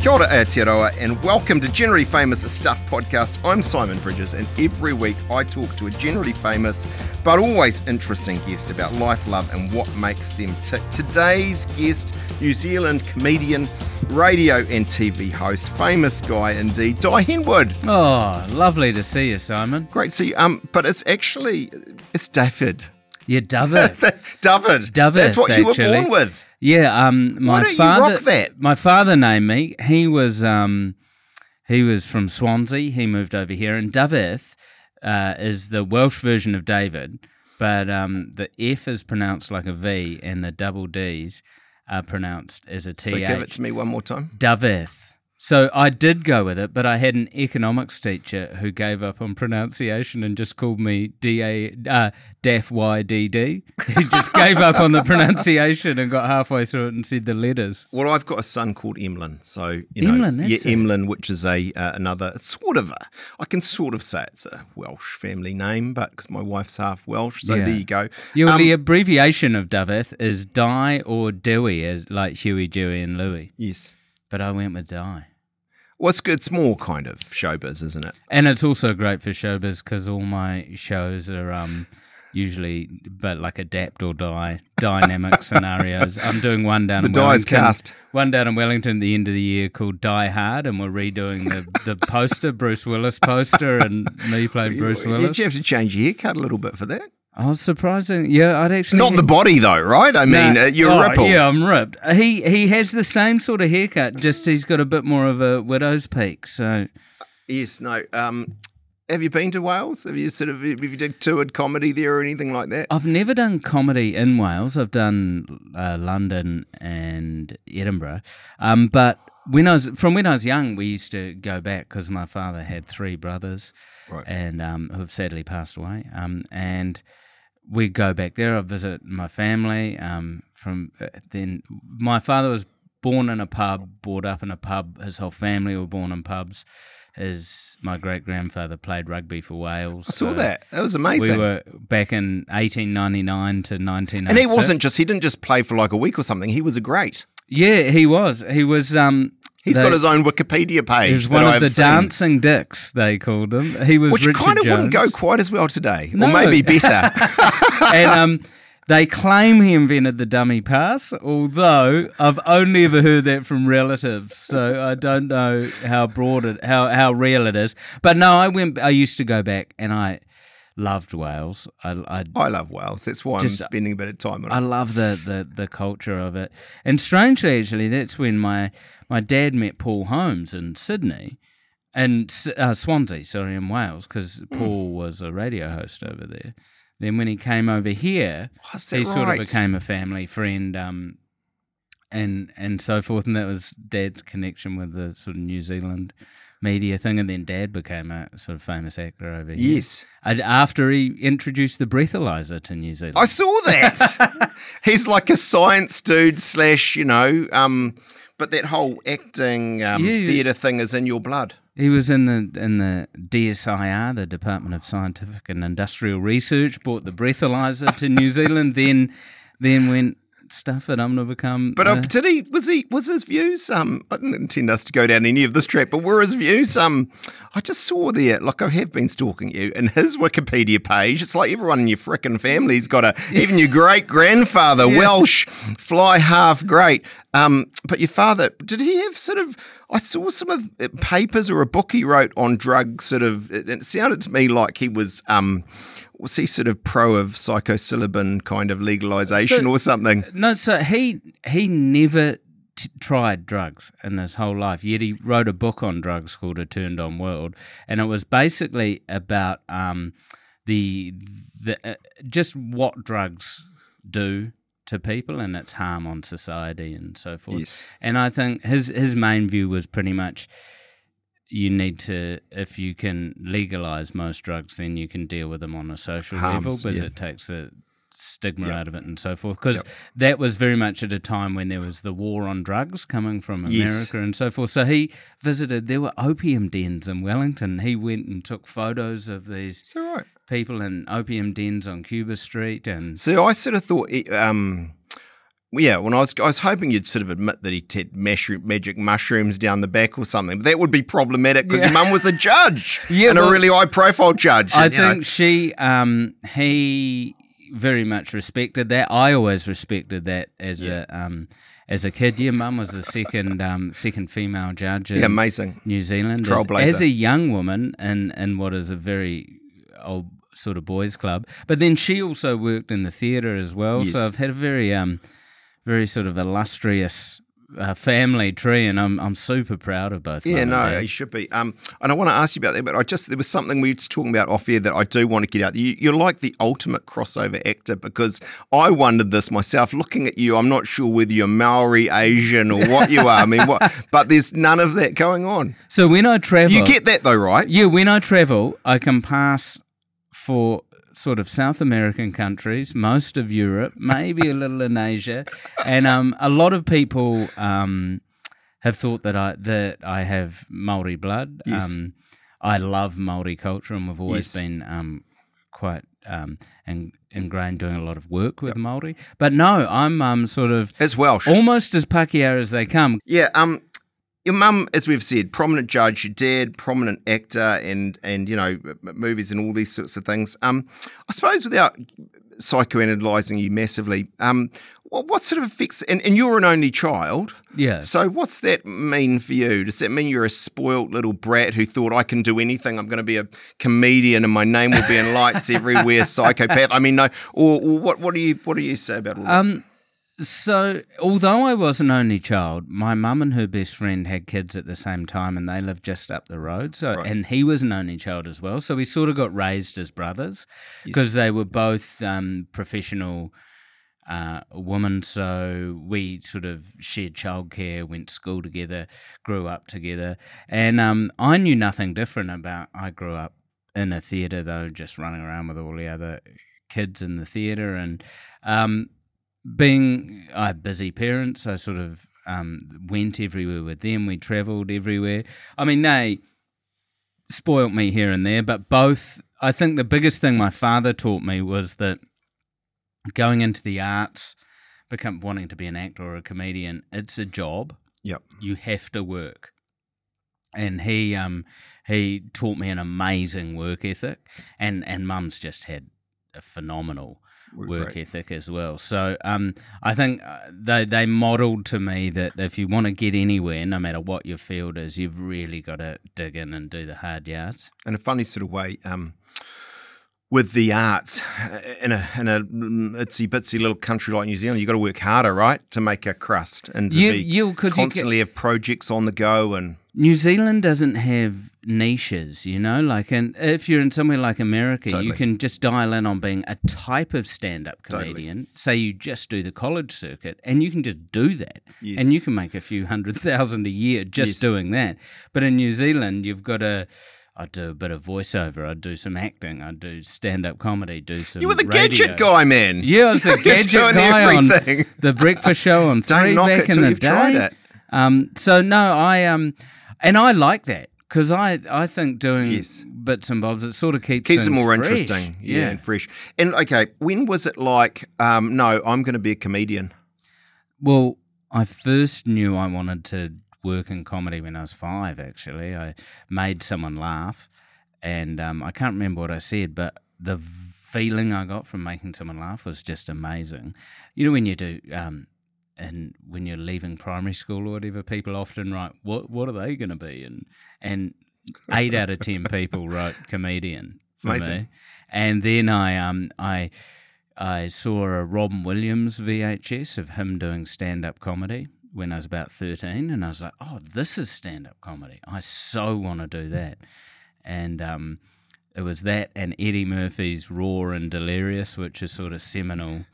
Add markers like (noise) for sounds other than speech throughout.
Kia ora Aotearoa and welcome to Generally Famous Stuff podcast. I'm Simon Bridges and every week I talk to a generally famous but always interesting guest about life, love and what makes them tick. Today's guest, New Zealand comedian, radio and TV host, famous guy indeed, Dai Henwood. Oh, lovely to see you, Simon. Great to see you. Um, but it's actually, it's David. Yeah, David. (laughs) David. David, That's what you were born with. Yeah, um, my Why don't you father. My father named me. He was um, he was from Swansea. He moved over here, and Dafydd uh, is the Welsh version of David, but um, the F is pronounced like a V, and the double D's are pronounced as a T So give it to me one more time. Dafydd. So I did go with it, but I had an economics teacher who gave up on pronunciation and just called me D A uh, Daf Y D D. (laughs) He just gave up on the pronunciation and got halfway through it and said the letters. Well, I've got a son called Emlyn, so you know, Emlyn, that's yeah. Emlyn, which is a uh, another it's sort of a, I can sort of say it's a Welsh family name, but because my wife's half Welsh, so Yeah. there you go. Yeah, Um, the abbreviation of David is Dai or Dewey, as like Huey, Dewey, and Louie. yes, But I went with Dai. Well, it's good. It's more kind of showbiz, isn't it? And it's also great for showbiz because all my shows are um, usually, but like adapt or die dynamic (laughs) scenarios. I'm doing one down The in die is Wellington, cast. one down in Wellington at the end of the year called Die Hard, and we're redoing the, the poster, Bruce Willis poster, and me playing Bruce Willis. you have to change your haircut a little bit for that? I was surprising. Yeah, I'd actually Not the body though, right? I mean, Nah. uh, you're Oh, rippled. Yeah, I'm ripped. He he has the same sort of haircut, just he's got a bit more of a widow's peak. So Yes, no. Um, have you been to Wales? Have you sort of have you did toured comedy there or anything like that? I've never done comedy in Wales. I've done uh, London and Edinburgh. Um, but when I was from when I was young, we used to go back because my father had three brothers, Right. and um, who have sadly passed away. Um, and we go back there. I visit my family. Um, from uh, then, my father was born in a pub, brought up in a pub. His whole family were born in pubs. His my great grandfather played rugby for Wales. I saw so that. That was amazing. We were back in 1899 to 1906. and he wasn't just he didn't just play for like a week or something. He was a great. Yeah, he was. He was. Um, He's they- got his own Wikipedia page. He was one of I've the seen, dancing dicks. They called him. He was which Richard kind of wouldn't go quite as well today, No. or maybe better. (laughs) (laughs) and um, they claim he invented the dummy pass, although I've only ever heard that from relatives, so I don't know how broad it, how how real it is. But no, I went. I used to go back, and I loved Wales. I, I I love Wales. That's why Just- I'm spending a bit of time on it. I love the, the, the culture of it. And strangely, actually, that's when my, my dad met Paul Holmes in Sydney and uh, Swansea, sorry, in Wales, because Paul was a radio host over there. Then when he came over here, Oh, he sort of became a family friend um, and and so forth. And that was Dad's connection with the sort of New Zealand media thing. And then Dad became a sort of famous actor over here. Yes, And After he introduced the breathalyzer to New Zealand. I saw that. (laughs) He's like a science dude slash, you know, um, but that whole acting um, Yeah, theatre thing is in your blood. He was in the in the DSIR, the Department of Scientific and Industrial Research, brought the breathalyzer to New Zealand, then then went stuff it, I'm gonna become But uh, uh, did he? Was he? Was his views? Um, I didn't intend us to go down any of this track, but were his views? Um, I just saw there. Like I have been stalking you, and his Wikipedia page. It's like everyone in your frickin' family's got a. Even your great grandfather, Welsh, (laughs) fly half great. Um, but your father, did he have sort of? I saw some of uh, papers or a book he wrote on drugs. Sort of. It, it sounded to me like he was. Um, was he sort of pro of psilocybin kind of legalization So- or something? No, so he he never t- tried drugs in his whole life. Yet he wrote a book on drugs called A Turned On World, and it was basically about um, the the uh, just what drugs do to people and its harm on society and so forth. Yes. And I think his his main view was pretty much you need to if you can legalize most drugs then you can deal with them on a social level because yeah. it takes the stigma out of it and so forth because that was very much at a time when there was the war on drugs coming from America Yes. and so forth so he visited there were opium dens in Wellington he went and took photos of these right? people in opium dens on Cuba Street and So I sort of thought, um, yeah, when I was I was hoping you'd sort of admit that he had mushroom, magic mushrooms down the back or something, but that would be problematic because your mum was a judge (laughs) Yeah, and well, a really high profile judge. I and, you know, think she, um, he very much respected that. I always respected that as a, um, as a kid. Your mum was the second, um, second female judge in yeah, amazing. New Zealand. As, as a young woman in, in what is a very old sort of boys' club. But then she also worked in the theatre as well. Yes. So I've had a very, um, very sort of illustrious uh, family tree, and I'm I'm super proud of both. Yeah, no, you should be. Um, and I want to ask you about that, but I just there was something we were just talking about off air that I do want to get out. You, you're like the ultimate crossover actor because I wondered this myself. Looking at you, I'm not sure whether you're Maori, Asian, or what you are. I mean, what? (laughs) But there's none of that going on. So when I travel, You get that though, right? Yeah, when I travel, I can pass for sort of South American countries, most of Europe, maybe a little in Asia, and um, a lot of people um, have thought that I that I have Maori blood. Yes. Um, I love Maori culture, and we've always Yes. been um, quite um, in, ingrained doing a lot of work with Maori. But no, I'm um, sort of As Welsh. almost as Pakeha as they come. Yeah, um, your mum, as we've said, prominent judge, your dad, prominent actor, and and you know movies and all these sorts of things. Um, I suppose without psychoanalyzing you massively, um, what, what sort of effects? And, and you're an only child, Yeah. so what's that mean for you? Does that mean you're a spoilt little brat who thought I can do anything? I'm going to be a comedian, and my name will be in lights everywhere. (laughs) Psychopath. I mean, no. Or, or what? What do you what do you say about all that? Um, so although I was an only child, my mum and her best friend had kids at the same time, and they lived just up the road. So, Right. and he was an only child as well. So we sort of got raised as brothers because they were both um, professional uh, women. So we sort of shared childcare, went to school together, grew up together, and um, I knew nothing different about. I grew up in a theatre though, just running around with all the other kids in the theatre, and um, being I had busy parents, I sort of um, went everywhere with them. We travelled everywhere. I mean, they spoilt me here and there, but both. I think the biggest thing my father taught me was that going into the arts, become wanting to be an actor or a comedian, it's a job. yep. You have to work. And he um he taught me an amazing work ethic, and and Mum's just had a phenomenal work ethic as well. So um, I think uh, they they modelled to me that if you want to get anywhere, no matter what your field is, you've really got to dig in and do the hard yards. in a funny sort of way, um, with the arts uh, in a in a itsy bitsy little country like New Zealand, you've got to work harder, right, to make a crust and to You- be you- 'cause you constantly have projects on the go and New Zealand doesn't have niches, you know, like and if you're in somewhere like America, you can just dial in on being a type of stand-up Totally. comedian. Say you just do the college circuit, and you can just do that, Yes. and you can make a few hundred thousand a year just Yes. doing that. But in New Zealand, you've got to. I do a bit of voiceover. I do some acting. I do stand-up comedy. Do some. you were the radio. gadget guy, man. Yeah, I was a (laughs) gadget guy on (laughs) the breakfast show on Don't three knock back it in the you've day. tried it. Um, so no, I um, and I like that because I I think doing Yes. bits and bobs it sort of keeps Keeps it more fresh. interesting, yeah, and fresh. And okay, when was it like? Um, no, I'm going to be a comedian. Well, I first knew I wanted to work in comedy when I was five. Actually, I made someone laugh, and um, I can't remember what I said, but the feeling I got from making someone laugh was just amazing. You know, when you do. Um, and when you're leaving primary school or whatever, people often write, "What what are they going to be?" and and eight out of ten people (laughs) wrote comedian for Amazing. me. And then I um I I saw a Robin Williams VHS of him doing stand up comedy when I was about thirteen, and I was like, "Oh, this is stand up comedy. I so want to do that." And um, it was that and Eddie Murphy's Raw and Delirious, which is sort of seminal old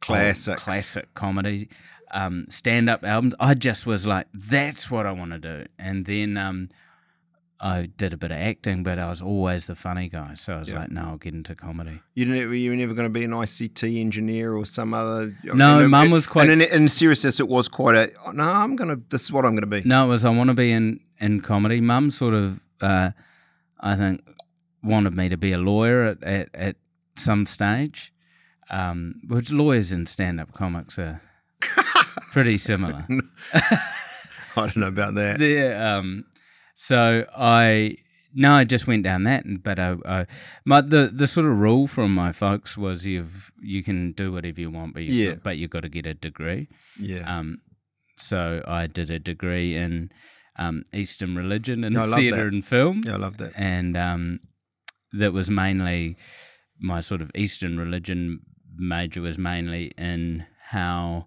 Classics. classic comedy um, stand up albums. I just was like, that's what I want to do. And then um, I did a bit of acting, but I was always the funny guy. So I was Yeah. like, no, I'll get into comedy. You never, you were never going to be an ICT engineer or some other. No, and- Mum was quite- And in, in seriousness, it was quite a. oh, No, I'm going to. This is what I'm going to be. No, it was I want to be in, in comedy. Mum sort of, uh, I think, wanted me to be a lawyer at, at, at some stage, um, which lawyers and stand up comics are pretty similar. (laughs) I don't know about that. the, um, so I no, I just went down that, but I, I, my the the sort of rule from my folks was you've you can do whatever you want, but you Yeah. but you've got to get a degree. Yeah. Um, so I did a degree in um, Eastern religion and love theatre and film, yeah, I love that. and um, that was mainly my sort of Eastern religion major was mainly in how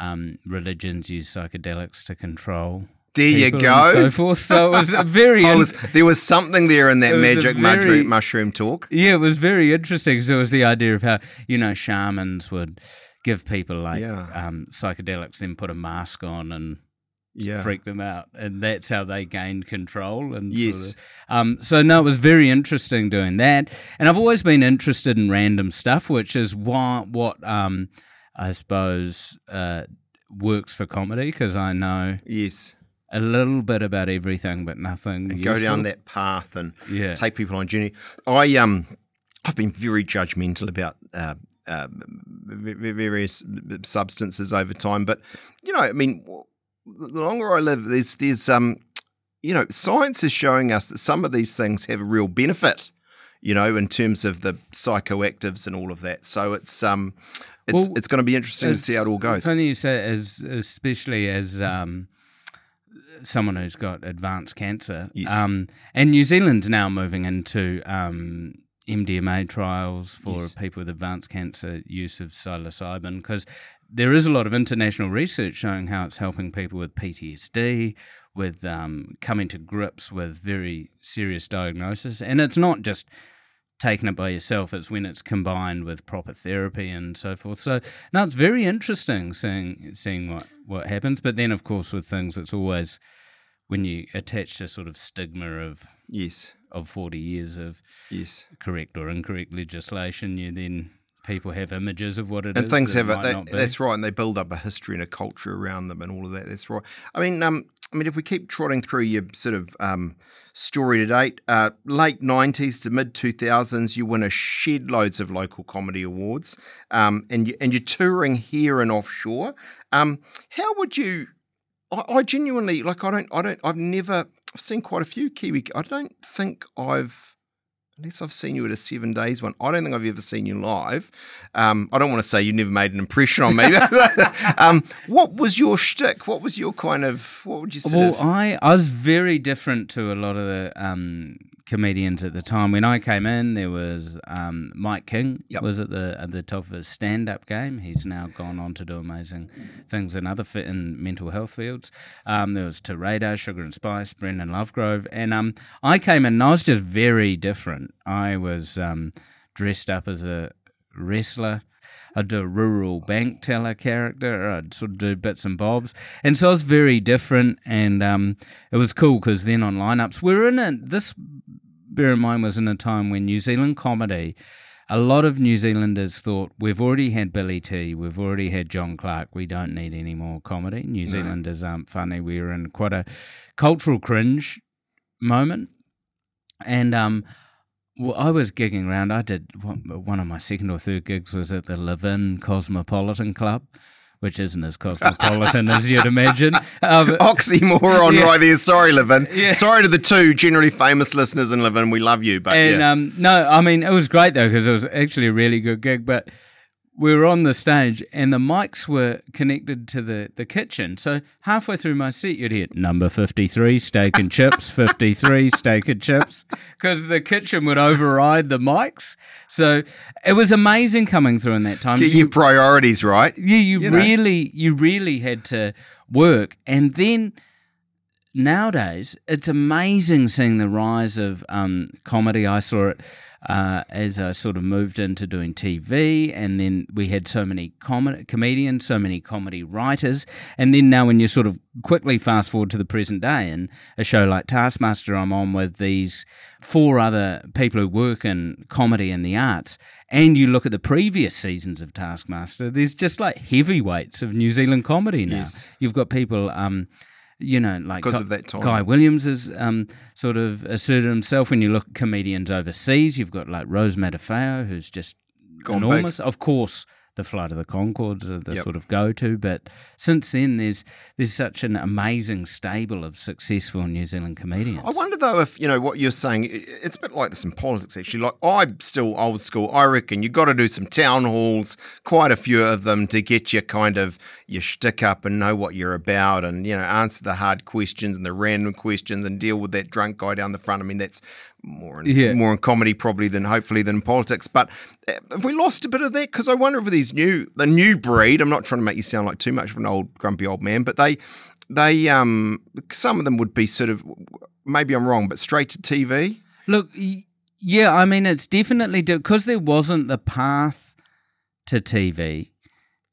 um, religions use psychedelics to control. There you go. so forth. So it was a (laughs) very I in- was, there was something there in that It was a magic very- mushroom, mushroom talk. yeah, it was very interesting. So it was the idea of how you know shamans would give people like Yeah. um, psychedelics, then put a mask on and Yeah. freak them out, and that's how they gained control. And Yes. sort of, um, so no, it was very interesting doing that. And I've always been interested in random stuff, which is why what um, I suppose uh, works for comedy because I know Yes. a little bit about everything, but nothing. And go down that path and Yeah. take people on a journey. I um, I've been very judgmental about uh, uh, various substances over time, but you know, I mean, the longer I live, there's there's um, you know, science is showing us that some of these things have a real benefit. You know, in terms of the psychoactives and all of that. So it's um, it's Well, it's going to be interesting to see how it all goes. Funny you say, as especially as um, someone who's got advanced cancer. Yes. Um, and New Zealand's now moving into um, MDMA trials for Yes. people with advanced cancer use of psilocybin because there is a lot of international research showing how it's helping people with PTSD, with um, coming to grips with very serious diagnosis. And it's not just taking it by yourself, it's when it's combined with proper therapy and so forth. So no, it's very interesting seeing seeing what, what happens. But then of course with things it's always when you attach to sort of stigma of Yes, of forty years of yes. correct or incorrect legislation, you then people have images of what it is. and things that have a, might they, that's right, and they build up a history and a culture around them and all of that. That's right. I mean, um, I mean, if we keep trotting through your sort of um, story to date, uh, late nineties to mid two thousands, you win a shed loads of local comedy awards, um, and you and you're touring here and offshore. Um, how would you? I, I genuinely like. I don't. I don't. I've never. I've seen quite a few Kiwi. I don't think I've. Unless I've seen you at a seven days one, I don't think I've ever seen you live. Um, I don't want to say you never made an impression on me. (laughs) um, what was your shtick? What was your kind of? What would you say? Well, I, I was very different to a lot of the um, comedians at the time. When I came in, there was um, Mike King Yep. was at the at the top of his stand up game. He's now gone on to do amazing things in other fit in mental health fields. Um, there was Terada, Sugar and Spice, Brendhan Lovegrove, and um, I came in and I was just very different. I was um, dressed up as a wrestler. I'd do a rural bank teller character. I'd sort of do bits and bobs, and so I was very different. And um, it was cool because then on lineups, we were in a this. Bear in mind, was in a time when New Zealand comedy. A lot of New Zealanders thought we've already had Billy T, we've already had John Clarke, we don't need any more comedy. New Zealanders aren't funny. We were in quite a cultural cringe moment, and um, well, I was gigging around. I did one of my second or third gigs was at the Levin Cosmopolitan Club, which isn't as cosmopolitan as you'd imagine. (laughs) Um, Oxymoron Yeah. right there. Sorry, Levin. Yeah. Sorry to the two generally famous listeners in Levin. We love you, but and yeah. um, no, I mean it was great though because it was actually a really good gig. But we were on the stage and the mics were connected to the, the kitchen. So halfway through my set, you'd hear number fifty three steak and chips, (laughs) fifty three steak and chips, because the kitchen would override the mics. So it was amazing coming through in that time. Get So your priorities right. yeah, you, you know. really, you really had to work, and then nowadays it's amazing seeing the rise of um, comedy. I saw it uh, as I sort of moved into doing TV, and then we had so many com- comedians, so many comedy writers, and then now when you sort of quickly fast forward to the present day, and a show like Taskmaster, I'm on with these four other people who work in comedy and the arts, and you look at the previous seasons of Taskmaster, there's just like heavyweights of New Zealand comedy now. Yes. You've got people. Um, you know, like Because Guy- of that time. Guy Williams has um, sort of asserted himself. When you look at comedians overseas, you've got like Rose Matafeo, who's just Gone big. enormous. Of course, the flight of the Conchords are the Yep. sort of go to. But since then, there's there's such an amazing stable of successful New Zealand comedians. I wonder though if you know what you're saying. It's a bit like this in politics, actually. Like I'm still old school. I reckon you got to do some town halls, quite a few of them, to get your kind of your shtick up and know what you're about, and you know answer the hard questions and the random questions, and deal with that drunk guy down the front. I mean, that's more in, Yeah. more in comedy probably than hopefully than politics. But uh, have we lost a bit of that? Because I wonder if these new the new breed. I'm not trying to make you sound like too much of an old grumpy old man, but they they um some of them would be sort of maybe I'm wrong, but straight to TV. Look, yeah, I mean, it's definitely because there wasn't the path to TV.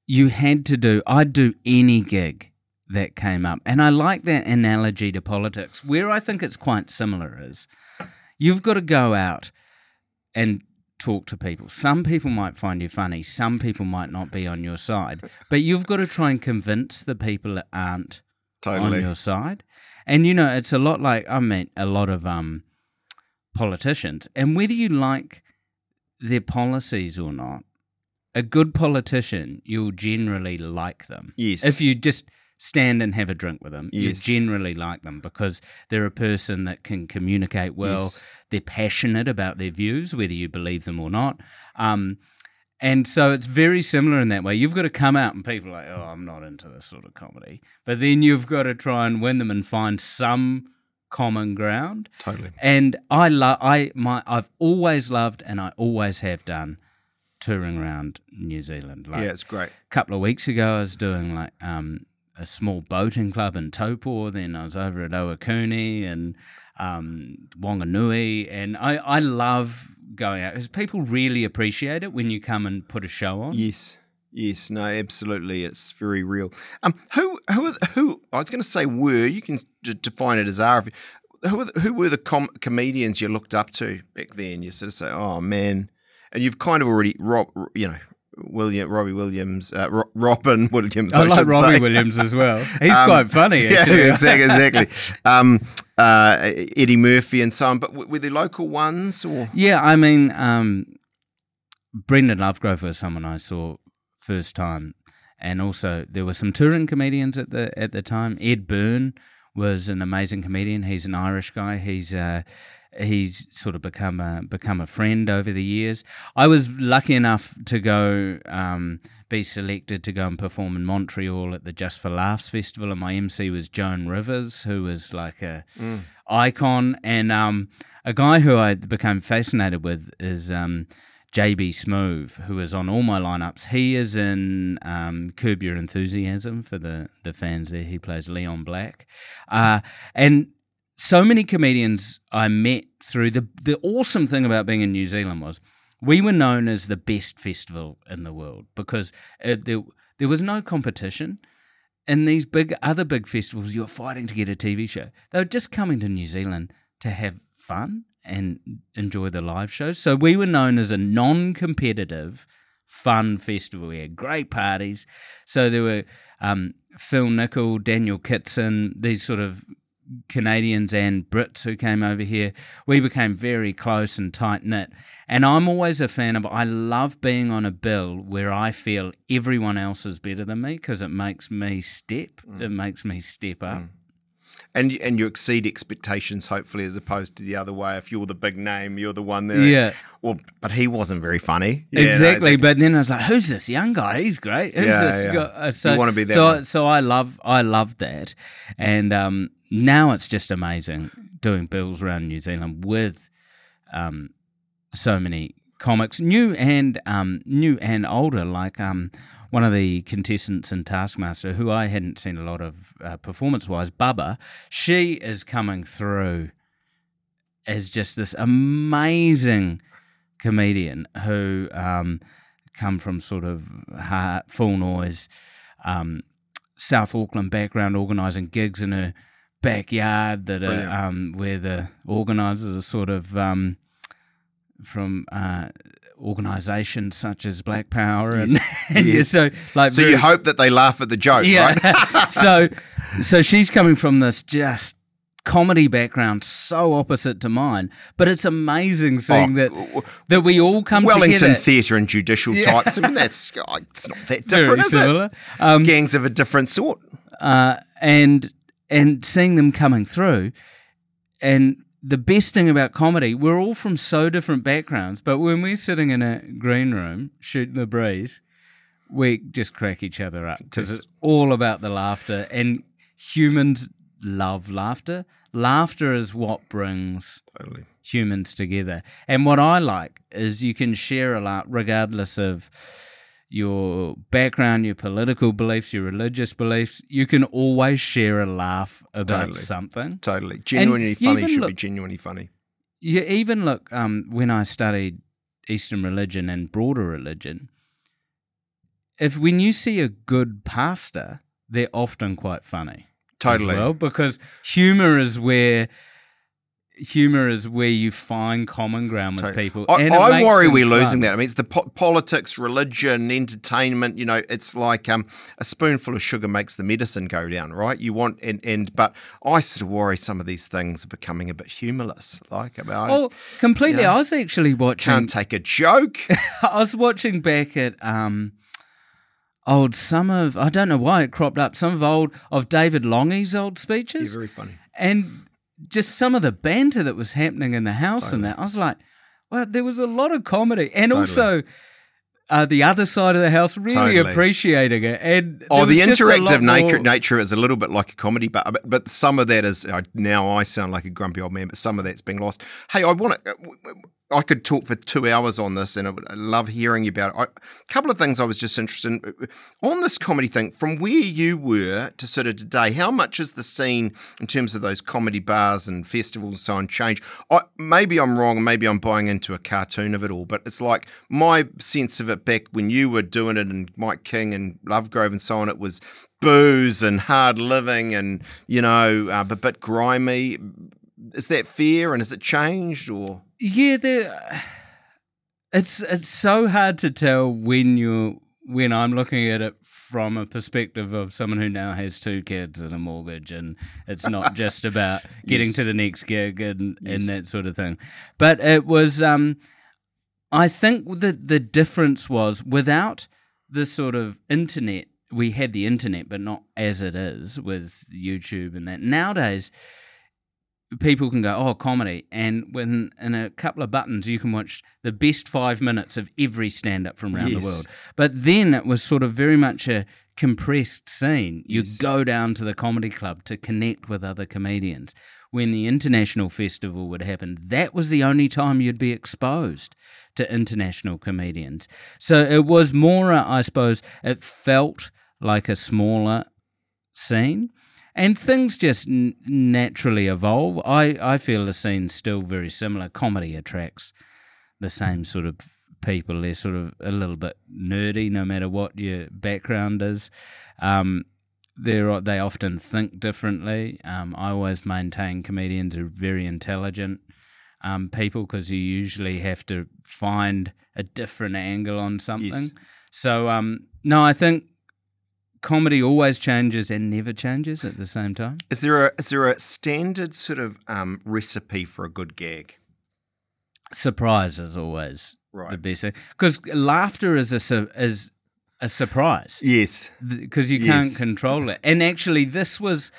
You had to do. I'd do any gig that came up, and I like that analogy to politics. Where I think it's quite similar is, you've got to go out and talk to people. Some people might find you funny. Some people might not be on your side, (laughs) but you've got to try and convince the people that aren't on your side. And you know, it's a lot like I mean a lot of um politicians. And whether you like their policies or not, a good politician, you'll generally like them. Yes. If you just stand and have a drink with them, Yes. you generally like them because they're a person that can communicate well. Yes. They're passionate about their views, whether you believe them or not. Um, and so it's very similar in that way. You've got to come out and people are like, oh, I'm not into this sort of comedy. But then you've got to try and win them and find some common ground. Totally. And I love, I my, I've always loved, and I always have done, touring around New Zealand. Like Yeah, it's great. a couple of weeks ago, I was doing like um, a small boating club in Taupo. Then I was over at Ohakune and um, Wanganui, and I, I love going out because people really appreciate it when you come and put a show on. Yes. Yes, no, absolutely. It's very real. Um, who, who, who? I was going to say were. You can d- define it as are. Who, who were the com- comedians you looked up to back then? You sort of say, "Oh man," and you've kind of already, Rob, you know, William, Robbie Williams, uh, Ro- Robin Williams. I I, like Robbie say. Williams as well. (laughs) He's Um, quite funny, Yeah, actually. (laughs) exactly. (laughs) exactly. um, uh, Eddie Murphy and so on. But w- were there local ones or? Yeah, I mean, um, Brendhan Lovegrove was someone I saw first time, and also there were some touring comedians at the at the time. Ed Byrne was an amazing comedian. He's an Irish guy. He's uh, he's sort of become a become a friend over the years. I was lucky enough to go. Um, be selected to go and perform in Montreal at the Just for Laughs festival, and my MC was Joan Rivers, who was like a icon, and um, a guy who I became fascinated with is um, JB Smoove, who is on all my lineups. He is in um, Curb Your Enthusiasm for the, the fans there. He plays Leon Black. Uh, and so many comedians I met through the the awesome thing about being in New Zealand was we were known as the best festival in the world because uh, there there was no competition. In these big other big festivals, you're fighting to get a TV show. They were just coming to New Zealand to have fun and enjoy the live shows. So we were known as a non-competitive, fun festival. We had great parties. So there were um, Phil Nichol, Daniel Kitson, these sort of Canadians and Brits who came over here. We became very close and tight knit. And I'm always a fan of, I love being on a bill where I feel everyone else is better than me because it makes me step. It mm. makes me step up. Mm. And you, and you exceed expectations hopefully as opposed to the other way if you're the big name you're the one there Yeah. well but he wasn't very funny Yeah, no, exactly. But then I was like, "Who's this young guy? He's great. Who's Yeah, this yeah. guy?" Uh, So, You wanna be that so, one. so I love, I love that, and um, now it's just amazing doing bills around New Zealand with um, so many comics, new and um, new and older. Like um, one of the contestants in Taskmaster, who I hadn't seen a lot of uh, performance-wise, Bubba. She is coming through as just this amazing comedian who um, come from sort of hard, full noise um, South Auckland background, organising gigs in her backyard that are um, where the organisers are sort of um, from uh, organisations such as Black Power and, (laughs) and Yes. so like so very- you hope that they laugh at the joke right (laughs) so so she's coming from this just comedy background so opposite to mine, but it's amazing seeing Oh, that that we all come Wellington together. theatre and judicial types. I mean, that's (laughs) oh, it's not that Very different, is similar. it? Um, Gangs of a different sort. uh, and and seeing them coming through, and the best thing about comedy, we're all from so different backgrounds, but when we're sitting in a green room shooting the breeze, we just crack each other up because it's all about the laughter, and humans love laughter. Laughter is what brings Totally. humans together. And what I like is you can share a laugh regardless of your background, your political beliefs, your religious beliefs. You can always share a laugh about Totally. something. Totally. Genuinely you funny should be genuinely funny. You even look um, when I studied Eastern religion and broader religion. If when you see a good pastor, they're often quite funny. as Totally. well because humor is where humor is where you find common ground with Totally. people. I, and I worry we're losing that. I mean, it's the po- politics, religion, entertainment. You know, it's like um, a spoonful of sugar makes the medicine go down, right? You want and and but I sort of worry some of these things are becoming a bit humorless. Like about Oh, completely. Yeah. I was actually watching. can't take a joke. (laughs) I was watching back at um, old some of I don't know why it cropped up. Some of old of David Lange's old speeches, very funny. and just some of the banter that was happening in the house and that. I was like, well, there was a lot of comedy, and Totally. also. Uh, the other side of the house really Totally. appreciating it, and Oh, the was just a interactive nature, more- nature is a little bit like a comedy, but but, but some of that is uh, now I sound like a grumpy old man, but some of that's being lost. Hey, I want to. I could talk for two hours on this, and I would love hearing you about it. I, a couple of things I was just interested in on this comedy thing. From where you were to sort of today, how much has the scene in terms of those comedy bars and festivals and so on changed? I, maybe I'm wrong, maybe I'm buying into a cartoon of it all, but it's like my sense of it back when you were doing it, and Mike King and Lovegrove and so on. It was booze and hard living, and you know, uh, a bit grimy. Is that fair, and has it changed or? Yeah, there. It's it's so hard to tell when you're when I'm looking at it from a perspective of someone who now has two kids and a mortgage, and it's not (laughs) just about getting Yes. to the next gig and and that sort of thing. But it was. Um, I think the the difference was without the sort of internet. We had the internet, but not as it is with YouTube and that. Nowadays, people can go, oh, comedy, and when in a couple of buttons you can watch the best five minutes of every stand up from around the world. But then it was sort of very much a compressed scene. You Yes. go down to the comedy club to connect with other comedians. When the international festival would happen, that was the only time you'd be exposed to international comedians. So it was more, I suppose, it felt like a smaller scene. And things just n- naturally evolve. I, I feel the scene's still very similar. Comedy attracts the same sort of people. They're sort of a little bit nerdy, no matter what your background is. Um, they're, they often think differently. Um, I always maintain comedians are very intelligent um, people because you usually have to find a different angle on something. Yes. So, um, no, I think comedy always changes and never changes at the same time. Is there a is there a standard sort of um, recipe for a good gag? Surprise is always the Right. best thing because laughter is a su- is a surprise Yes. because you can't control it. And actually, this was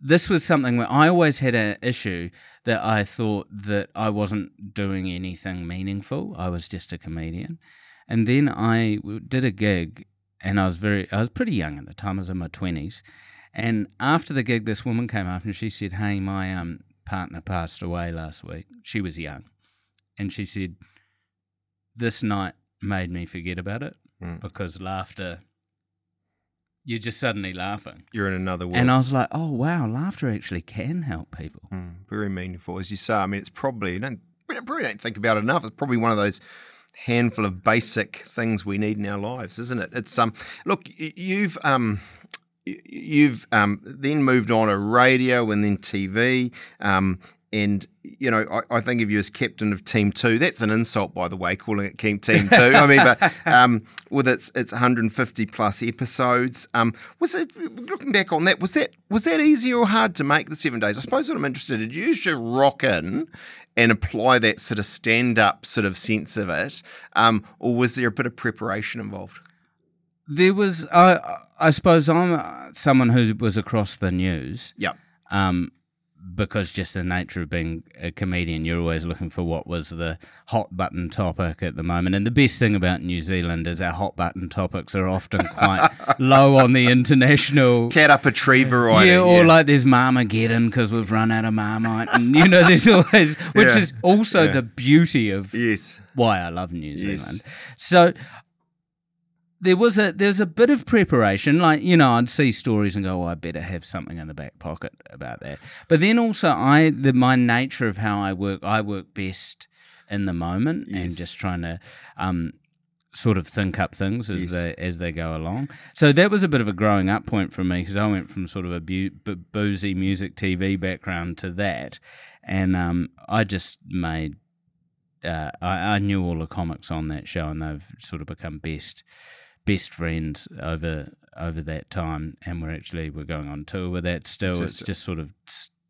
this was something where I always had an issue that I thought that I wasn't doing anything meaningful. I was just a comedian, and then I did a gig, and I was very I was pretty young at the time. I was in my twenties, and after the gig, this woman came up and she said, "Hey, my um partner passed away last week. She was young, and she said." This night made me forget about it Mm. because laughter you're just suddenly laughing You're in another world. and i was like oh wow laughter actually can help people Mm, very meaningful, as you say. I mean, it's probably you don't we don't, probably don't think about it enough. It's probably one of those handful of basic things we need in our lives, isn't it? It's um, look, you've um. You've um, then moved on to radio and then TV, um, and you know, I, I think of you as captain of Team Two. That's an insult, by the way, calling it Team Two. I mean, but (laughs) um, with its its 150 plus episodes, um, was it looking back on that? Was that was that easy or hard to make the seven days? I suppose what I'm interested. Did you just rock in and apply that sort of stand up sort of sense of it, um, or was there a bit of preparation involved? There was, I I suppose, I'm someone who was across the news. Yep. Um, because just the nature of being a comedian, you're always looking for what was the hot button topic at the moment. And the best thing about New Zealand is our hot button topics are often (laughs) quite low on the international. Cat up a tree variety. Yeah, or like there's Marmageddon because we've run out of Marmite. And, you know, there's always, which Yeah. is also Yeah. the beauty of Yes. why I love New Zealand. Yes. So there was a there's a bit of preparation. Like you know, I'd see stories and go, "Oh, I better have something in the back pocket about that." But then also, I the my nature of how I work, I work best in the moment and just trying to. Um, Sort of think up things as Yes. they as they go along. So that was a bit of a growing up point for me because I went from sort of a bu- b- boozy music TV background to that, and um, I just made uh, I, I knew all the comics on that show, and they've sort of become best best friends over over that time. And we're actually we're going on tour with that still. It's just sort of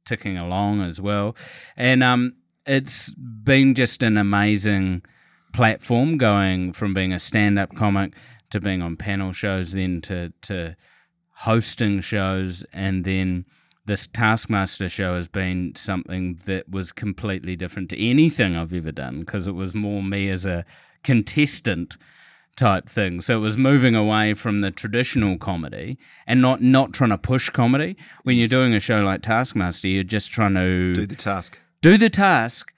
ticking along as well, and um, it's been just an amazing platform going from being a stand up comic to being on panel shows, then to to hosting shows, and then this Taskmaster show has been something that was completely different to anything I've ever done because it was more me as a contestant type thing. So it was moving away from the traditional comedy and not not trying to push comedy. When Yes. you're doing a show like Taskmaster, you're just trying to Do the task. do the task,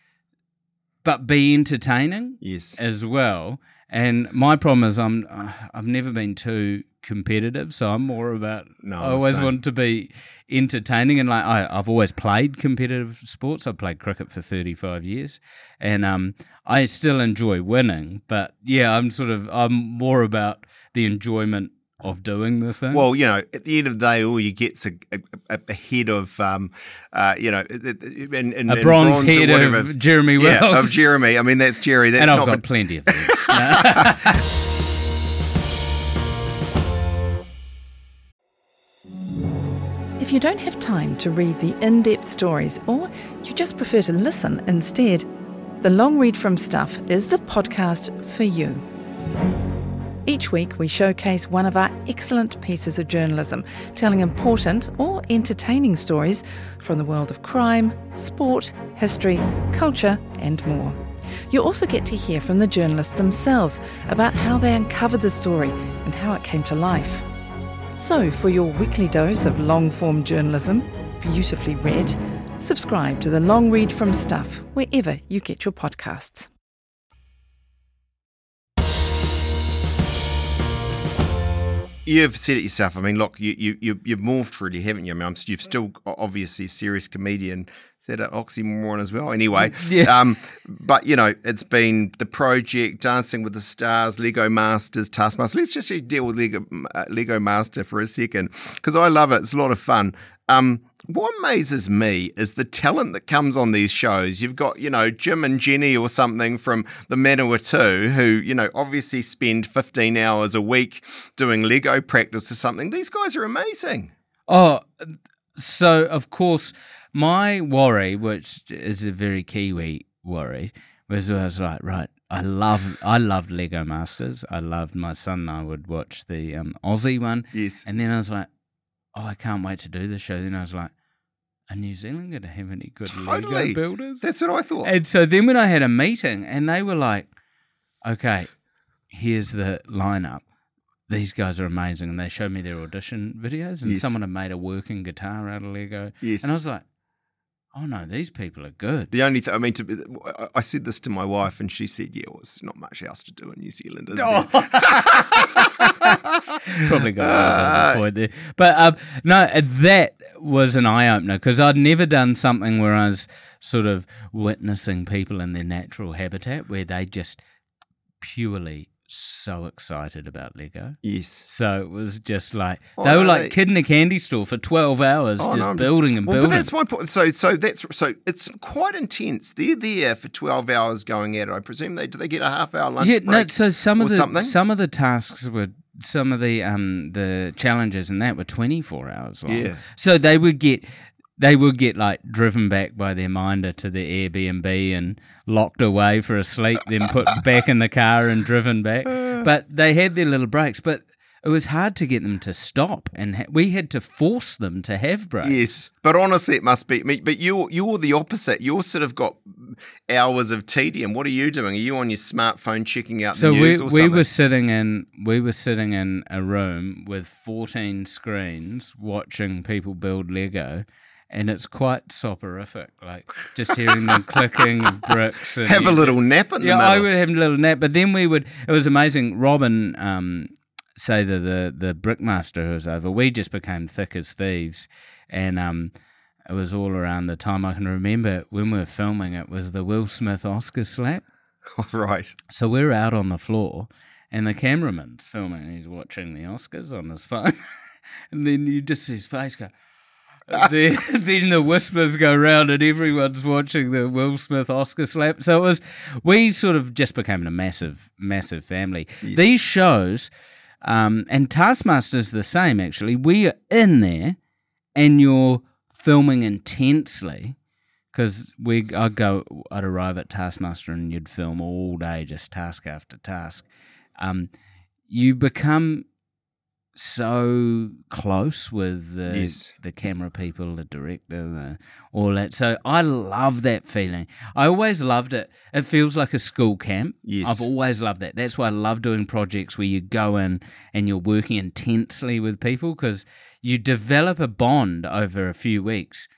but be entertaining Yes. as well. And my problem is I'm I've never been too competitive, so I'm more about No, I always same. want to be entertaining and like I, I've always played competitive sports. I've played cricket for 35 years, and um I still enjoy winning. But yeah, I'm sort of I'm more about the enjoyment of doing the thing. Well, you know, at the end of the day, all you get's a, a, a, head of, um, uh, you know, in, in, a bronze, or head whatever. of Jeremy Wells. Yeah, of Jeremy. I mean, that's Jerry. That's and I've not. got plenty of them. (laughs) (laughs) If you don't have time to read the in depth stories or you just prefer to listen instead, The Long Read from Stuff is the podcast for you. Each week, we showcase one of our excellent pieces of journalism, telling important or entertaining stories from the world of crime, sport, history, culture, and more. You also get to hear from the journalists themselves about how they uncovered the story and how it came to life. So, for your weekly dose of long form journalism, beautifully read, subscribe to the Long Read from Stuff wherever you get your podcasts. You've said it yourself. I mean, look, you, you, you, you've morphed really, haven't you? I mean, I'm, you've still obviously a serious comedian. Is that an oxymoron as well? Anyway, (laughs) Yeah. um, but, you know, it's been The Project, Dancing with the Stars, Lego Masters, Taskmaster. Let's just deal with Lego, uh, Lego Master for a second because I love it. It's a lot of fun. Um, what amazes me is the talent that comes on these shows. You've got, you know, Jim and Jenny or something from the Manawatu who, you know, obviously spend 15 hours a week doing Lego practice or something. These guys are amazing. Oh, so of course, my worry, which is a very Kiwi worry, was I was like, right, I love, I loved Lego Masters. I loved my son. and I would watch the um, Aussie one, Yes. and then I was like, oh, I can't wait to do the show. Then I was like, are New Zealand going to have any good Totally. Lego builders? That's what I thought. And so then when I had a meeting and they were like, okay, here's the lineup. These guys are amazing. And they showed me their audition videos and Yes. someone had made a working guitar out of Lego. yes. And I was like, oh no, these people are good. the only thing, I mean, to, I- I said this to my wife and she said, yeah, well, it's not much else to do in New Zealand, is Oh. there? (laughs) Probably got a Uh, little bit there. But um, no, that was an eye opener because I'd never done something where I was sort of witnessing people in their natural habitat where they just purely so excited about Lego. Yes. So it was just like Oh, they were no, like they- kid in a candy store for twelve hours, Oh, just no, building and well, building. But that's my point. So, so that's so it's quite intense. They're there for twelve hours going at it. I presume they do they get a half hour lunch yeah, break? no. So some of the something? some of the tasks were some of the um the challenges and that were twenty four hours long. Yeah. So they would get they would get like driven back by their minder to the Airbnb and locked away for a sleep, then put back in the car and driven back. (sighs) But they had their little breaks, but. It was hard to get them to stop, and ha- we had to force them to have breaks. Yes, but honestly, it must be. me- But you're you're the opposite. You're sort of got hours of tedium. What are you doing? Are you on your smartphone checking out So the we news or we something? were sitting in we were sitting in a room with fourteen screens watching people build Lego, and it's quite soporific. Like just hearing the (laughs) clicking of bricks. And have a little nap in the yeah. I would have a little nap, but then we would. It was amazing. Robin, um, say the the the brickmaster who was over. We just became thick as thieves, and um, it was all around the time I can remember when we were filming. It was the Will Smith Oscar slap. (laughs) right. So we're out on the floor, and the cameraman's filming, and he's watching the Oscars on his phone, (laughs) and then you just see his face go. (laughs) then, then the whispers go round, and everyone's watching the Will Smith Oscar slap. So it was, we sort of just became a massive, massive family. These shows, um, and Taskmaster's the same actually. We are in there, and you're filming intensely because we I'd go I'd arrive at Taskmaster and you'd film all day just task after task. Um, you become so close with the Yes. the camera people, the director, the, all that. So I love that feeling. I always loved it. It feels like a school camp. Yes. I've always loved that. That's why I love doing projects where you go in and you're working intensely with people because you develop a bond over a few weeks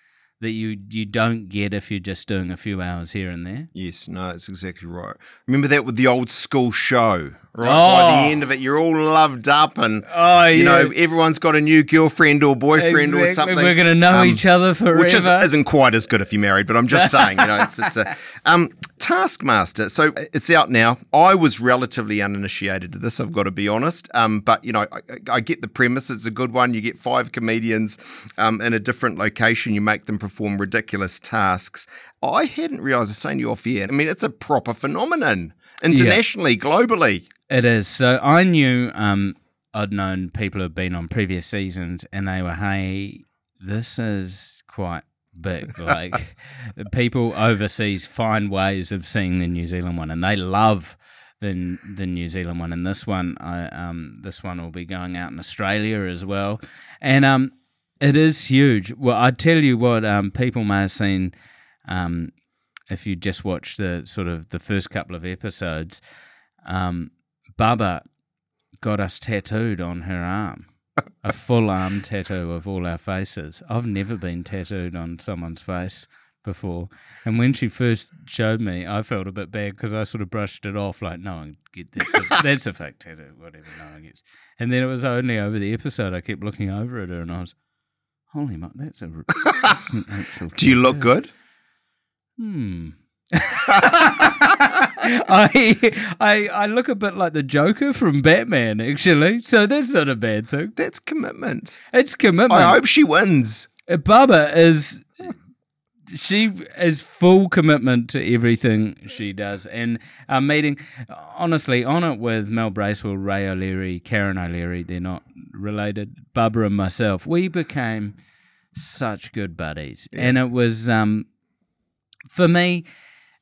that you you don't get if you're just doing a few hours here and there. Yes, no, that's exactly right. Remember that with the old school show, right? By Oh. the end of it, you're all loved up, and Oh, you yeah. know everyone's got a new girlfriend or boyfriend or something. We're gonna know Um, each other forever. which is, isn't quite as good if you're married. But I'm just saying, you know, it's, it's a (laughs) um, Taskmaster. So it's out now. I was relatively uninitiated to this. I've got to be honest. Um, but you know, I, I get the premise. It's a good one. You get five comedians um, in a different location. You make them perform ridiculous tasks. I hadn't realised. I was saying you off air. I mean, it's a proper phenomenon internationally, globally. It is. So I knew um, I'd known people who'd been on previous seasons, and they were, "Hey, this is quite big. (laughs) Like people overseas find ways of seeing the New Zealand one, and they love." The, the New Zealand one and this one I um this one will be going out in Australia as well and um it is huge well I tell you what um people may have seen um if you just watch the sort of the first couple of episodes um, Baba got us tattooed on her arm, a full arm tattoo of all our faces. I've never been tattooed on someone's face before, and when she first showed me, I felt a bit bad because I sort of brushed it off, like, "No one get this. (laughs) That's a fake tattoo, whatever. No one gets." And then it was only over the episode I kept looking over at her, and I was, "Holy muck, that's a that's an actual." (laughs) Do you look good? Hmm. (laughs) I, I I look a bit like the Joker from Batman, actually. So that's not a bad thing. That's commitment. It's commitment. I hope she wins. Uh, Baba is she is full commitment to everything she does. And our meeting, honestly, on it with Mel Bracewell, Ray O'Leary, Karen O'Leary, they're not related. Bubba and myself, we became such good buddies, and it was um for me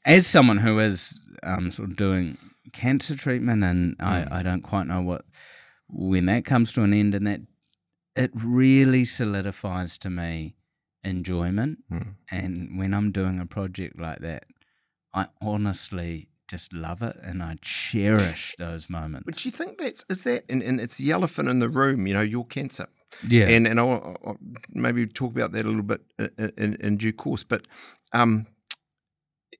as someone who is um sort of doing cancer treatment, and I I don't quite know what when that comes to an end, and that it really solidifies to me enjoyment. And when I'm doing a project like that, I honestly just love it and I cherish those moments. But do you think that's is that and, and it's the elephant in the room? You know, your cancer. yeah. and and I'll, I'll maybe talk about that a little bit in, in, in due course. But um,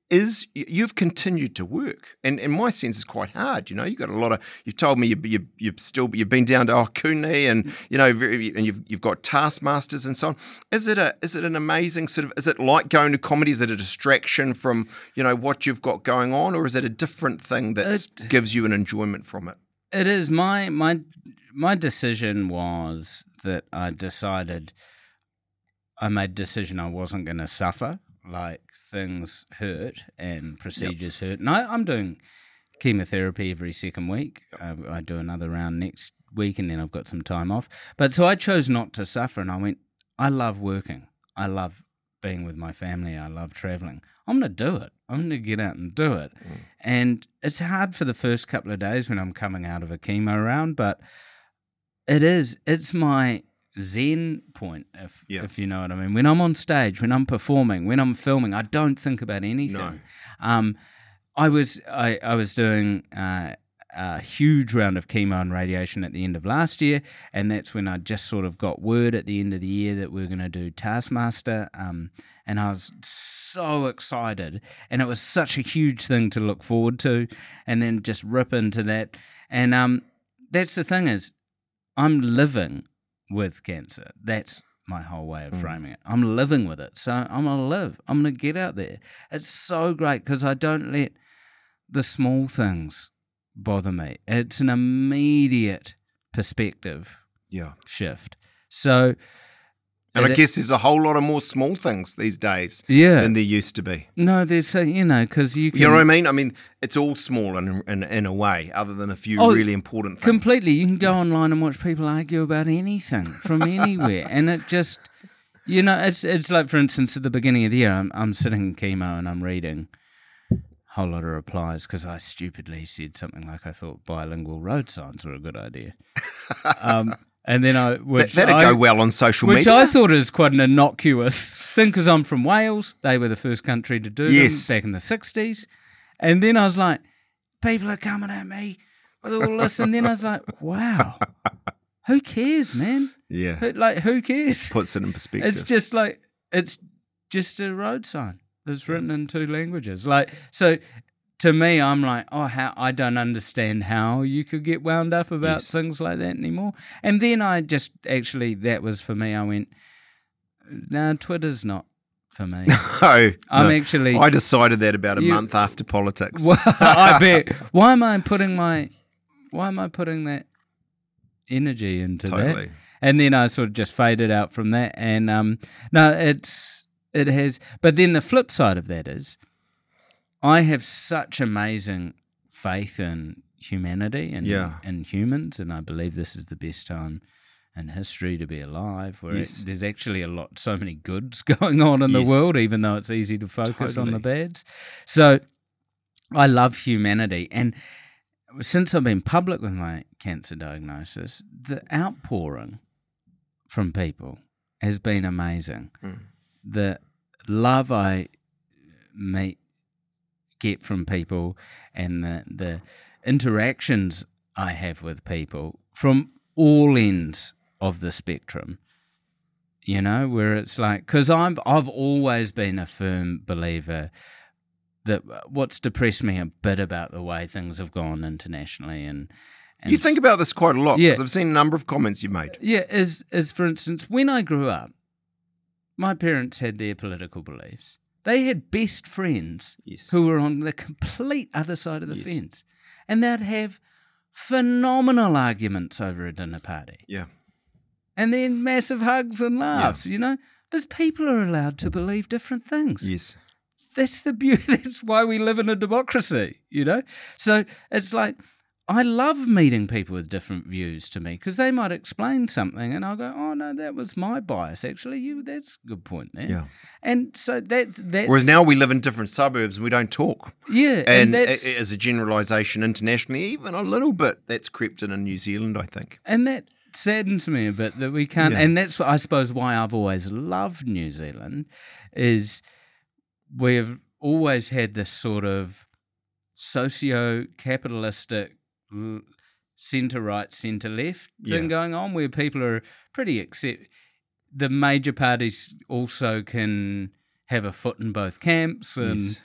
is you've continued to work, and in my sense is quite hard. You know, you've got a lot of. You've told me you you you've still you've been down to Ohakune, and you know, very, and you've you've got taskmasters and so on. Is it a is it an amazing sort of? Is it like going to comedy? Is it a distraction from you know what you've got going on, or is it a different thing that gives you an enjoyment from it? It is my my my decision was that I decided I made decision I wasn't going to suffer. Like things hurt and procedures hurt, and I, I'm doing chemotherapy every second week. I, I do another round next week, and then I've got some time off. But so I chose not to suffer, and I went. I love working. I love being with my family. I love traveling. I'm going to do it. I'm going to get out and do it. Mm. And it's hard for the first couple of days when I'm coming out of a chemo round, but it is. It's my zen point, if Yeah. if you know what I mean. When I'm on stage, when I'm performing, when I'm filming, I don't think about anything. No. Um, I was I, I was doing uh, a huge round of chemo and radiation at the end of last year, and that's when I just sort of got word at the end of the year that we are going to do Taskmaster. Um, and I was so excited, and it was such a huge thing to look forward to, and then just rip into that. And um, that's the thing is, I'm living with cancer. That's my whole way of Mm. framing it. I'm living with it. So I'm going to live. I'm going to get out there. It's so great because I don't let the small things bother me. It's an immediate perspective Yeah. shift. So, And I it- guess there's a whole lot of more small things these days yeah. than there used to be. no, there's a, you know, because you can. You know what I mean? I mean, it's all small in, in, in a way, other than a few Oh, really important things. Completely. You can go online and watch people argue about anything from (laughs) anywhere. and it just, you know, it's it's like, for instance, at the beginning of the year, I'm, I'm sitting in chemo and I'm reading a whole lot of replies because I stupidly said something like I thought bilingual road signs were a good idea. (laughs) um, and then I, which that'd I, go well on social which media. Which I thought is quite an innocuous thing because I'm from Wales. They were the first country to do Yes. them back in the 60s. And then I was like, people are coming at me with all this. And then I was like, wow, who cares, man? yeah. Who, like, who cares? Puts it in perspective. It's just like, it's just a road sign that's written in two languages. Like, so to me, I'm like, oh, how I don't understand how you could get wound up about Yes. things like that anymore. And then I just actually, that was for me. I went, no, Twitter's not for me. (laughs) no, I'm no. actually, I decided that about a You- month after politics. well, (laughs) I bet. (laughs) Why am I putting my, why am I putting that energy into that? and then I sort of just faded out from that. And um, no, it's it has. But then the flip side of that is, I have such amazing faith in humanity and Yeah. in humans, and I believe this is the best time in history to be alive. Where it- there's actually a lot, so many goods (laughs) going on in the world, even though it's easy to focus on the Totally. bads. So I love humanity, and since I've been public with my cancer diagnosis, the outpouring from people has been amazing. Mm. The love I meet, get from people, and the the interactions I have with people from all ends of the spectrum. You know, where it's like, because I'm I've always been a firm believer that uh, what's depressed me a bit about the way things have gone internationally and. and You think about this quite a lot Yeah. because I've seen a number of comments you made. yeah, as as for instance, when I grew up, my parents had their political beliefs. They had best friends Yes. who were on the complete other side of the Yes. fence, and they'd have phenomenal arguments over a dinner party, Yeah. and then massive hugs and laughs. You know, because people are allowed to believe different things Yes. that's the beauty. (laughs) That's why we live in a democracy, you know? So it's like, I love meeting people with different views to me because they might explain something and I'll go, oh, no, that was my bias. Actually, you, that's a good point there. Yeah. And so that's, that's Whereas now we live in different suburbs and we don't talk. yeah. And, And, that's, as a generalisation internationally, even a little bit, that's crept in in New Zealand, I think. and that saddens me a bit that we can't, Yeah. and that's, I suppose, why I've always loved New Zealand is we've always had this sort of socio-capitalistic l- centre right, centre left thing Yeah. going on, where people are pretty accept. The major parties also can have a foot in both camps, and Yes.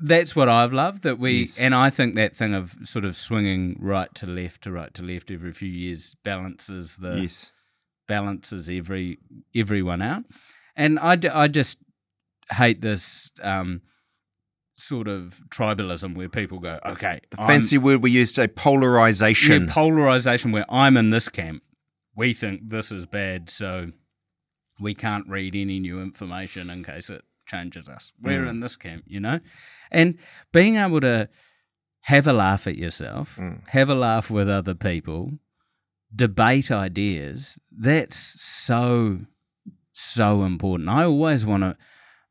that's what I've loved. That we Yes. and I think that thing of sort of swinging right to left to right to left every few years balances the Yes. balances every everyone out. And I, d- I just hate this um, sort of tribalism where people go, okay, The fancy word we used to polarization. yeah, polarization where I'm in this camp. We think this is bad, so we can't read any new information in case it changes us. We're Mm. in this camp, you know? And being able to have a laugh at yourself, Mm. have a laugh with other people, debate ideas, that's so, so important. I always want to,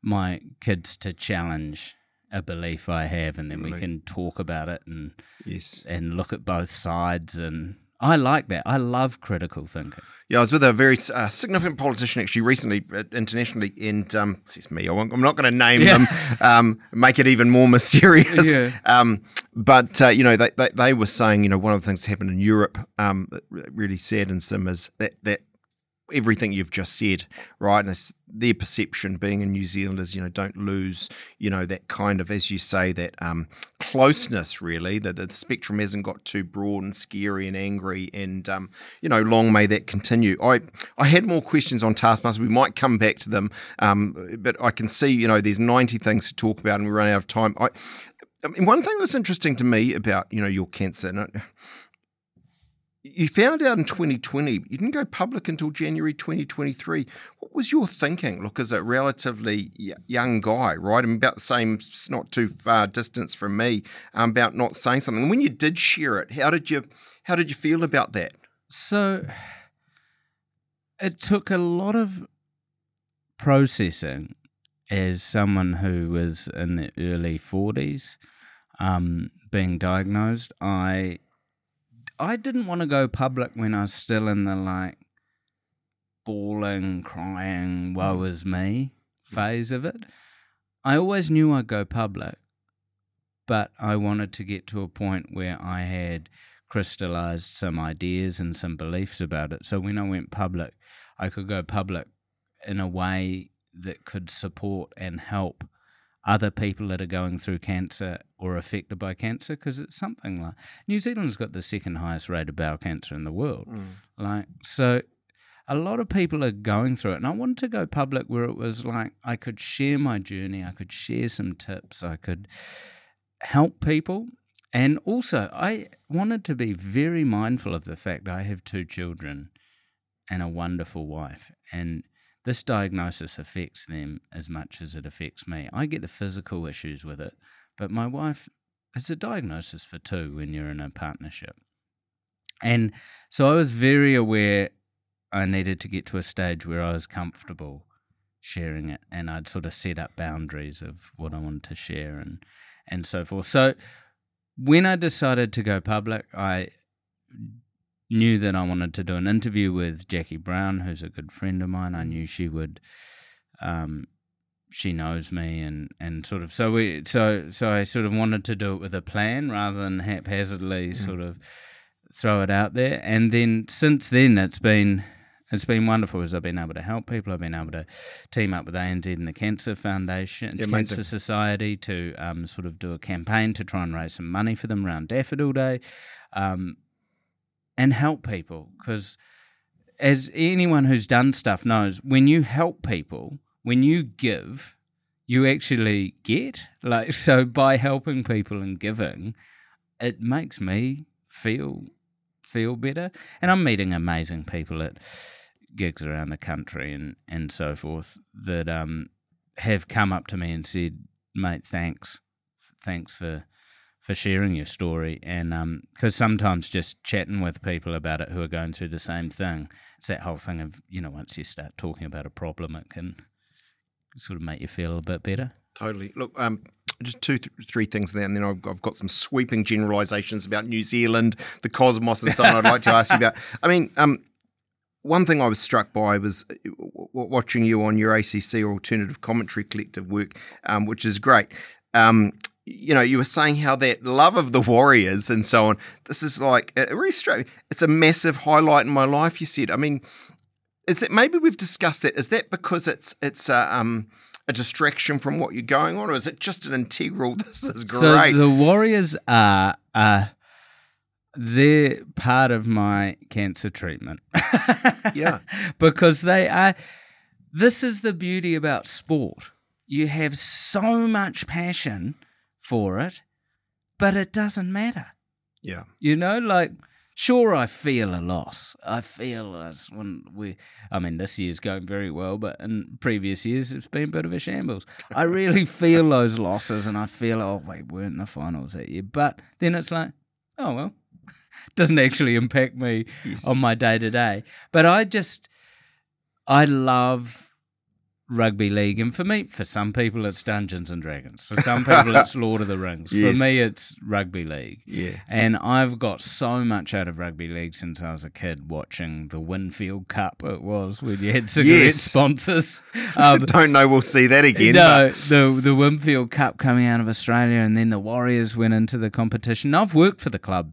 my kids to challenge a belief I have, and then we can talk about it and yes. and look at both sides. And I like that. I love critical thinking. Yeah, I was with a very uh, significant politician actually recently, uh, internationally, and um, it's me. I won't, I'm not going to name Yeah. them, um, make it even more mysterious. Yeah. Um, but uh, you know, they, they they were saying, you know, one of the things that happened in Europe um, really saddens them is that that everything you've just said, right? And it's their perception being in New Zealand is, you know, don't lose, you know, that kind of, as you say, that um, closeness, really, that the spectrum hasn't got too broad and scary and angry. And, um, you know, long may that continue. I, I had more questions on Taskmaster. We might come back to them. Um, but I can see, you know, there's 90 things to talk about and we're running out of time. I, I mean, one thing that was interesting to me about, you know, your cancer, and I, you found out in 2020, you didn't go public until January 2023. What was your thinking? Look, as a relatively young guy, right? I'm about the same, not too far distance from me, um, about not saying something. When you did share it, how did you, how did you feel about that? So it took a lot of processing as someone who was in the early 40s um, being diagnosed. I I didn't want to go public when I was still in the like bawling, crying, woe mm. is me mm. phase of it. I always knew I'd go public, but I wanted to get to a point where I had crystallized some ideas and some beliefs about it. So when I went public, I could go public in a way that could support and help other people that are going through cancer or affected by cancer because it's something like New Zealand's got the second highest rate of bowel cancer in the world. Mm. Like so a lot of people are going through it and I wanted to go public where it was like I could share my journey, I could share some tips, I could help people. And also I wanted to be very mindful of the fact I have two children and a wonderful wife. And this diagnosis affects them as much as it affects me. I get the physical issues with it, but my wife, it's a diagnosis for two when you're in a partnership. And so I was very aware I needed to get to a stage where I was comfortable sharing it and I'd sort of set up boundaries of what I wanted to share and, and so forth. So when I decided to go public, I knew that I wanted to do an interview with Jaquie Brown, who's a good friend of mine. I knew she would. Um, she knows me, and, and sort of so we so so I sort of wanted to do it with a plan rather than haphazardly sort of throw it out there. And then since then, it's been it's been wonderful as I've been able to help people. I've been able to team up with ANZ and the Cancer Foundation, Yeah, amazing. Cancer Society to um, sort of do a campaign to try and raise some money for them around Daffodil Day. Um, and help people because as anyone who's done stuff knows when you help people when you give you actually get. (laughs) Like so by helping people and giving it makes me feel feel better. And i'm meeting amazing people at gigs around the country and and so forth that um have come up to me and said mate thanks. Thanks for for sharing your story and because sometimes just chatting with people about it who are going through the same thing it's that whole thing of you know once you start talking about a problem it can sort of make you feel a bit better Totally. Look, um, just two, th- three things there, and then I've, I've got some sweeping generalizations about New Zealand, the cosmos, and so on. I'd like to ask you about. (laughs) I mean, um, one thing I was struck by was uh, watching you on your ACC or Alternative Commentary Collective work, um, which is great. Um, you know, you were saying how that love of the Warriors and so on. This is like a really straight. It's a massive highlight in my life. You said. I mean, is it maybe we've discussed that? Is that because it's it's a um, a distraction from what you're going on, or is it just an integral? (laughs) This is great. so the warriors are uh they're part of my cancer treatment (laughs) yeah, because they are this is the beauty about sport you have so much passion for it, but it doesn't matter. Yeah. You know, like sure I feel a loss. I feel as when we I mean this year's going very well, but in previous years it's been a bit of a shambles. I really (laughs) feel those losses and I feel oh wait, we're in the finals that year. But then it's like, oh well. (laughs) Doesn't actually impact me Yes. on my day to day. But I just I love rugby league and for me for some people it's Dungeons and Dragons. For some people it's (laughs) Lord of the Rings. Yes. For me it's rugby league. yeah. And I've got so much out of rugby league since I was a kid watching the Winfield Cup. It was when you had cigarette Yes. sponsors. (laughs) Um, Don't know we'll see that again. no, the the Winfield Cup coming out of Australia, and then the Warriors went into the competition. I've worked for the club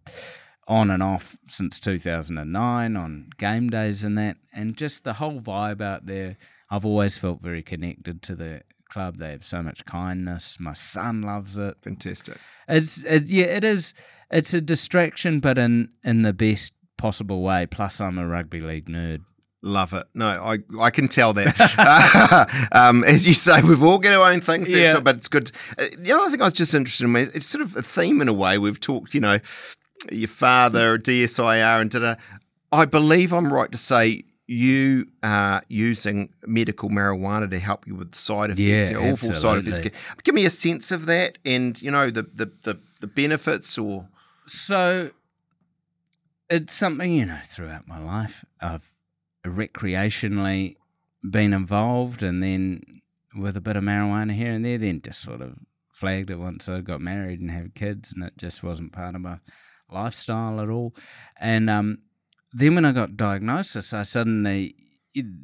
on and off since 2009 on game days and that, and just the whole vibe out there. I've always felt very connected to the club. They have so much kindness. My son loves it. fantastic. It's it, yeah, it is. It's a distraction, but in in the best possible way. Plus, I'm a rugby league nerd. Love it. No, I I can tell that. (laughs) um, as you say, we've all got our own things, Yeah. but it's good. Uh, the other thing I was just interested in, it's sort of a theme in a way. We've talked, you know, your father, DSIR, and da I believe I'm right to say you are using medical marijuana to help you with the side effects, Yeah, the awful side effects. Give me a sense of that, and you know the the the, the benefits or So it's something you know throughout my life. I've recreationally been involved, and then with a bit of marijuana here and there. Then just sort of flagged it once I got married and had kids, and it just wasn't part of my lifestyle at all. And um, then when I got diagnosis, I suddenly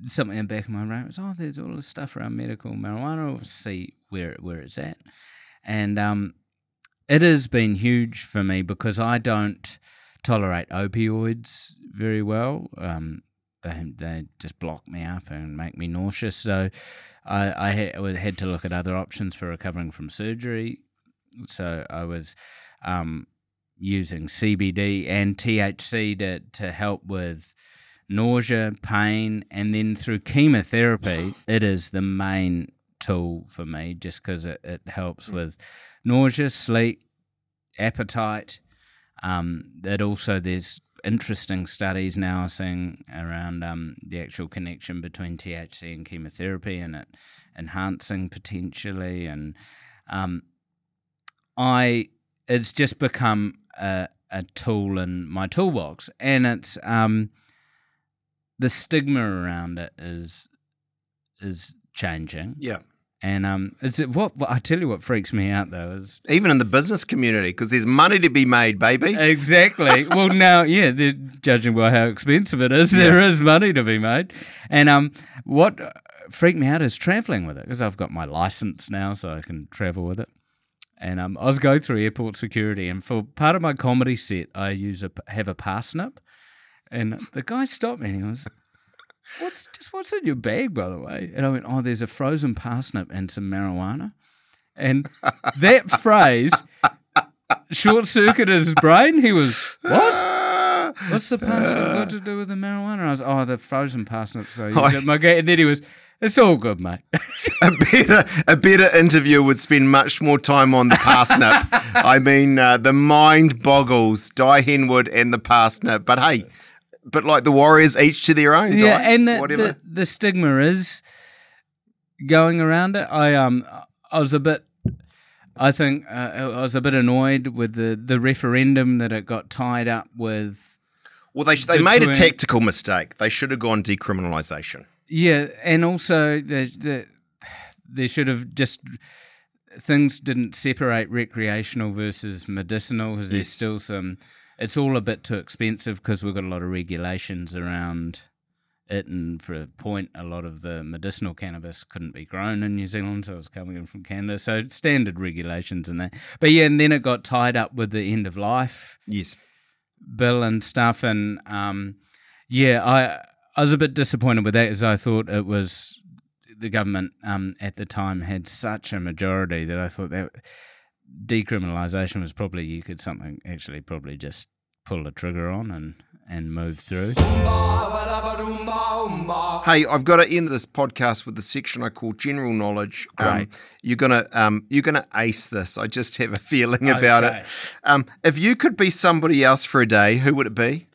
something in the back of my brain was, oh, there's all this stuff around medical marijuana. I'll see where where it's at, and um, it has been huge for me because I don't tolerate opioids very well. Um, they they just block me up and make me nauseous. So I I had, to look at other options for recovering from surgery. So I was um, using CBD and THC to to help with nausea, pain, and then through chemotherapy, (sighs) it is the main tool for me just because it, it helps with nausea, sleep, appetite. Um, it also there's interesting studies now saying around um, the actual connection between THC and chemotherapy and it enhancing potentially and um, I it's just become a, a tool in my toolbox and it's um, the stigma around it is is changing yeah. and um, it's what, what I tell you what freaks me out though is Even in the business community, because there's money to be made, baby. Exactly. (laughs) well, now, yeah, judging by how expensive it is, there is money to be made. And um, what freaked me out is traveling with it because I've got my license now, so I can travel with it. And um, I was going through airport security, and for part of my comedy set, I use a have a parsnip. And the guy stopped me and he goes, "What's just what's in your bag, by the way?" And I went, "Oh, there's a frozen parsnip and some marijuana." And that phrase short circuited his brain. He was, "What? What's the parsnip got to do with the marijuana?" And I was, "Oh, the frozen parsnips." So Oh, (laughs) I my ga- and then he was, "It's all good, mate." a better a better interviewer would spend much more time on the parsnip. (laughs) I mean, uh, the mind boggles. Dai Henwood and the parsnip. But hey, but like the Warriors, each to their own. yeah, Di, and the, whatever. the the stigma is going around it. I um I was a bit. I think uh, I was a bit annoyed with the, the referendum that it got tied up with. Well, they they made a tactical mistake. They should have gone decriminalisation. Yeah, and also the the there should have just things didn't separate recreational versus medicinal because there's still some. It's all a bit too expensive because we've got a lot of regulations around it, and for a point, a lot of the medicinal cannabis couldn't be grown in New Zealand, so it was coming in from Canada. So standard regulations and that. But yeah, and then it got tied up with the end of life Yes. Bill and stuff and um yeah i i was a bit disappointed with that as i thought it was the government um at the time had such a majority that i thought that decriminalisation was probably you could something actually probably just pull the trigger on and and move through. Hey, I've got to end this podcast with the section I call general knowledge. Um, you're gonna um, you're gonna ace this. I just have a feeling about Okay. it. Um, if you could be somebody else for a day, who would it be?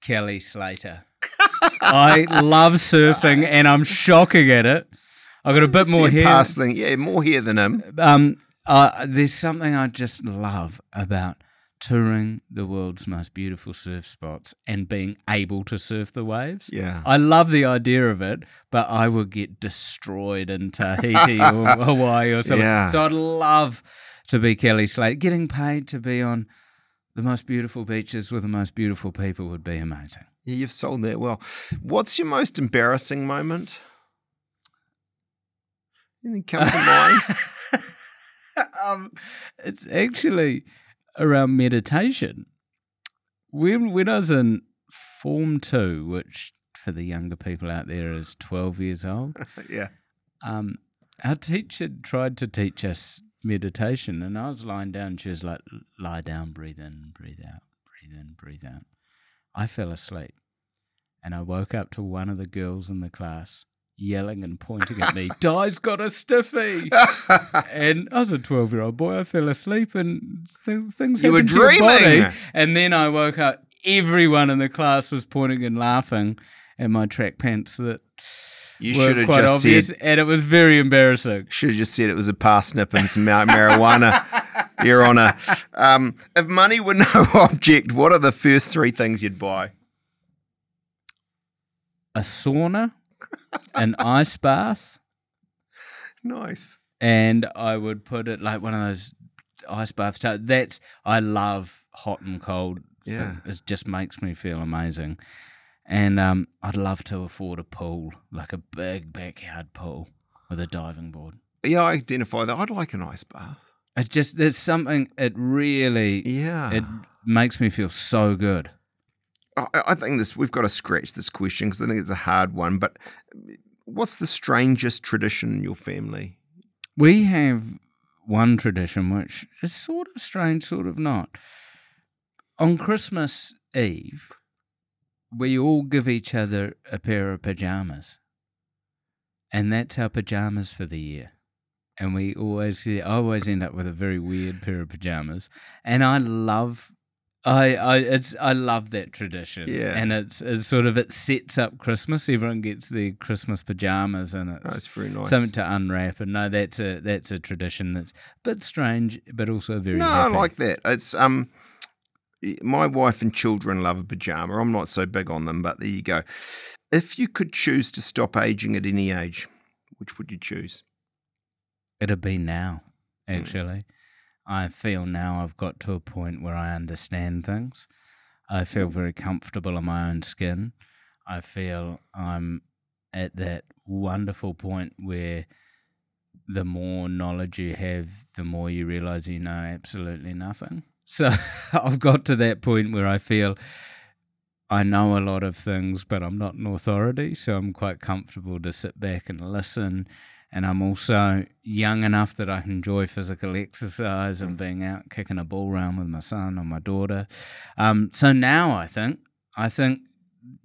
Kelly Slater. (laughs) I love surfing and I'm shocking at it. I've got a bit more hair. Past thing, yeah, more hair than him. Um, uh, there's something I just love about touring the world's most beautiful surf spots and being able to surf the waves. Yeah. I love the idea of it, but I would get destroyed in Tahiti or (laughs) Hawaii or something. Yeah. So I'd love to be Kelly Slater. Getting paid to be on the most beautiful beaches with the most beautiful people would be amazing. Yeah, you've sold that well. What's your most embarrassing moment? Anything come to mind? (laughs) um, it's actually around meditation. When when I was in Form Two, which for the younger people out there is twelve years old, (laughs) yeah. um, our teacher tried to teach us meditation, and I was lying down. She was like, "Lie down, breathe in, breathe out, breathe in, breathe out." I fell asleep, and I woke up to one of the girls in the class yelling and pointing at me. (laughs) Dai's got a stiffy. (laughs) And I was a 12 year old boy. I fell asleep and th- things You were happened to your dreaming. body. And then I woke up. Everyone in the class was pointing and laughing at my track pants that You were should have quite just obvious. said. And it was very embarrassing. Should have just said it was a parsnip and some marijuana, (laughs) Your Honour. Um, if money were no object, what are the first three things you'd buy? A sauna, an ice bath, Nice. and I would put it like one of those ice bath tubs. That's I love hot and cold. thing. Yeah. it just makes me feel amazing. And um, I'd love to afford a pool, like a big backyard pool with a diving board. Yeah, I identify that. I'd like an ice bath. It just there's something. It really Yeah. it makes me feel so good. I, think this we've got to scratch this question because I think it's a hard one. But what's the strangest tradition in your family? We have one tradition which is sort of strange, sort of not. On Christmas Eve, we all give each other a pair of pajamas. And that's our pajamas for the year. And we always I always end up with a very weird pair of pajamas. And I love I, I it's I love that tradition. Yeah. And it's it's sort of it sets up Christmas. Everyone gets their Christmas pajamas and it's Oh, it's very nice. something to unwrap. And no, that's a that's a tradition that's a bit strange, but also very no, happy. I like that. It's um, my wife and children love a pajama. I'm not so big on them, but there you go. If you could choose to stop aging at any age, which would you choose? It'd be now, Hmm. actually. I feel now I've got to a point where I understand things. I feel mm. very comfortable in my own skin. I feel I'm at that wonderful point where the more knowledge you have, the more you realize you know absolutely nothing. (laughs) So I've got to that point where I feel I know a lot of things, but I'm not an authority. So I'm quite comfortable to sit back and listen. And I'm also young enough that I enjoy physical exercise and being out kicking a ball around with my son or my daughter. Um, so now I think, I think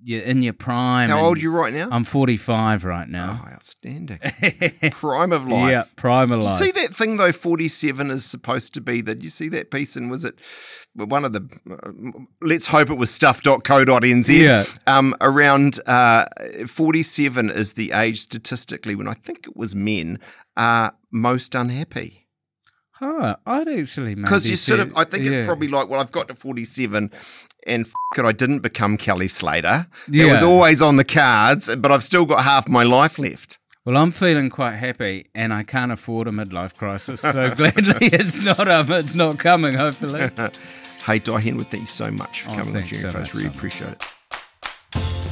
you're in your prime. How old are you right now? I'm 45 right now. Oh, outstanding. (laughs) Prime of life. Yeah, prime of life. see that thing though? Forty-seven is supposed to be. Did you see that piece? And was it one of the? Uh, let's hope it was stuff.co.nz. Yeah. Um, around uh, forty-seven is the age statistically when I think it was men are most unhappy. Huh, I'd actually Because you sort of, I think yeah. it's probably like, well, I've got to forty-seven. And f- it, I didn't become Kelly Slater. It was always on the cards, but I've still got half my life left. Well, I'm feeling quite happy, and I can't afford a midlife crisis. So (laughs) gladly, it's not um, it's not coming. Hopefully, (laughs) Hey, Dai Henwood, thank you so much for Oh, coming on Generally so. Really appreciate it.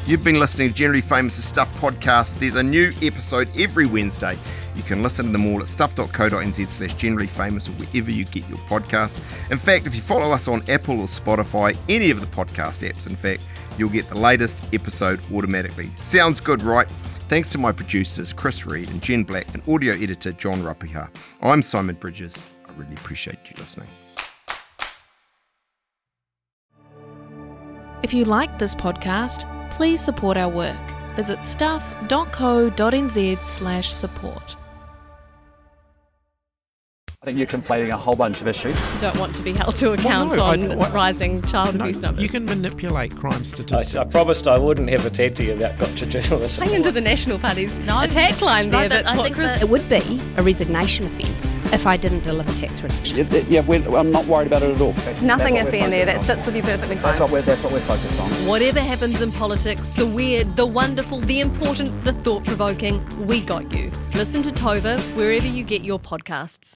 You've been listening to Generally Famous Stuff podcast. There's a new episode every Wednesday. You can listen to them all at stuff.co.nz slash generally famous or wherever you get your podcasts. In fact, if you follow us on Apple or Spotify, any of the podcast apps, in fact, you'll get the latest episode automatically. Sounds good, right? Thanks to my producers, Chris Reed and Jen Black, and audio editor, John Ropiha. I'm Simon Bridges. I really appreciate you listening. If you like this podcast, please support our work. Visit stuff.co.nz slash support. I think you're conflating a whole bunch of issues. don't want to be held to account no, I- on what- rising child abuse numbers. You can manipulate crime statistics. I promised I wouldn't have a TED to you about gotcha journalism. Hang into the National Party's No, attack line no, there. but that I what think Chris- it would be a resignation offence if I didn't deliver tax reduction. Yeah, yeah, we're, I'm not worried about it at all. nothing That's what iffy in there. That on. sits with you perfectly fine. That's what we're that's what we're focused on. Whatever happens in politics, the weird, the wonderful, the important, the thought provoking, we got you. Listen to Tova wherever you get your podcasts.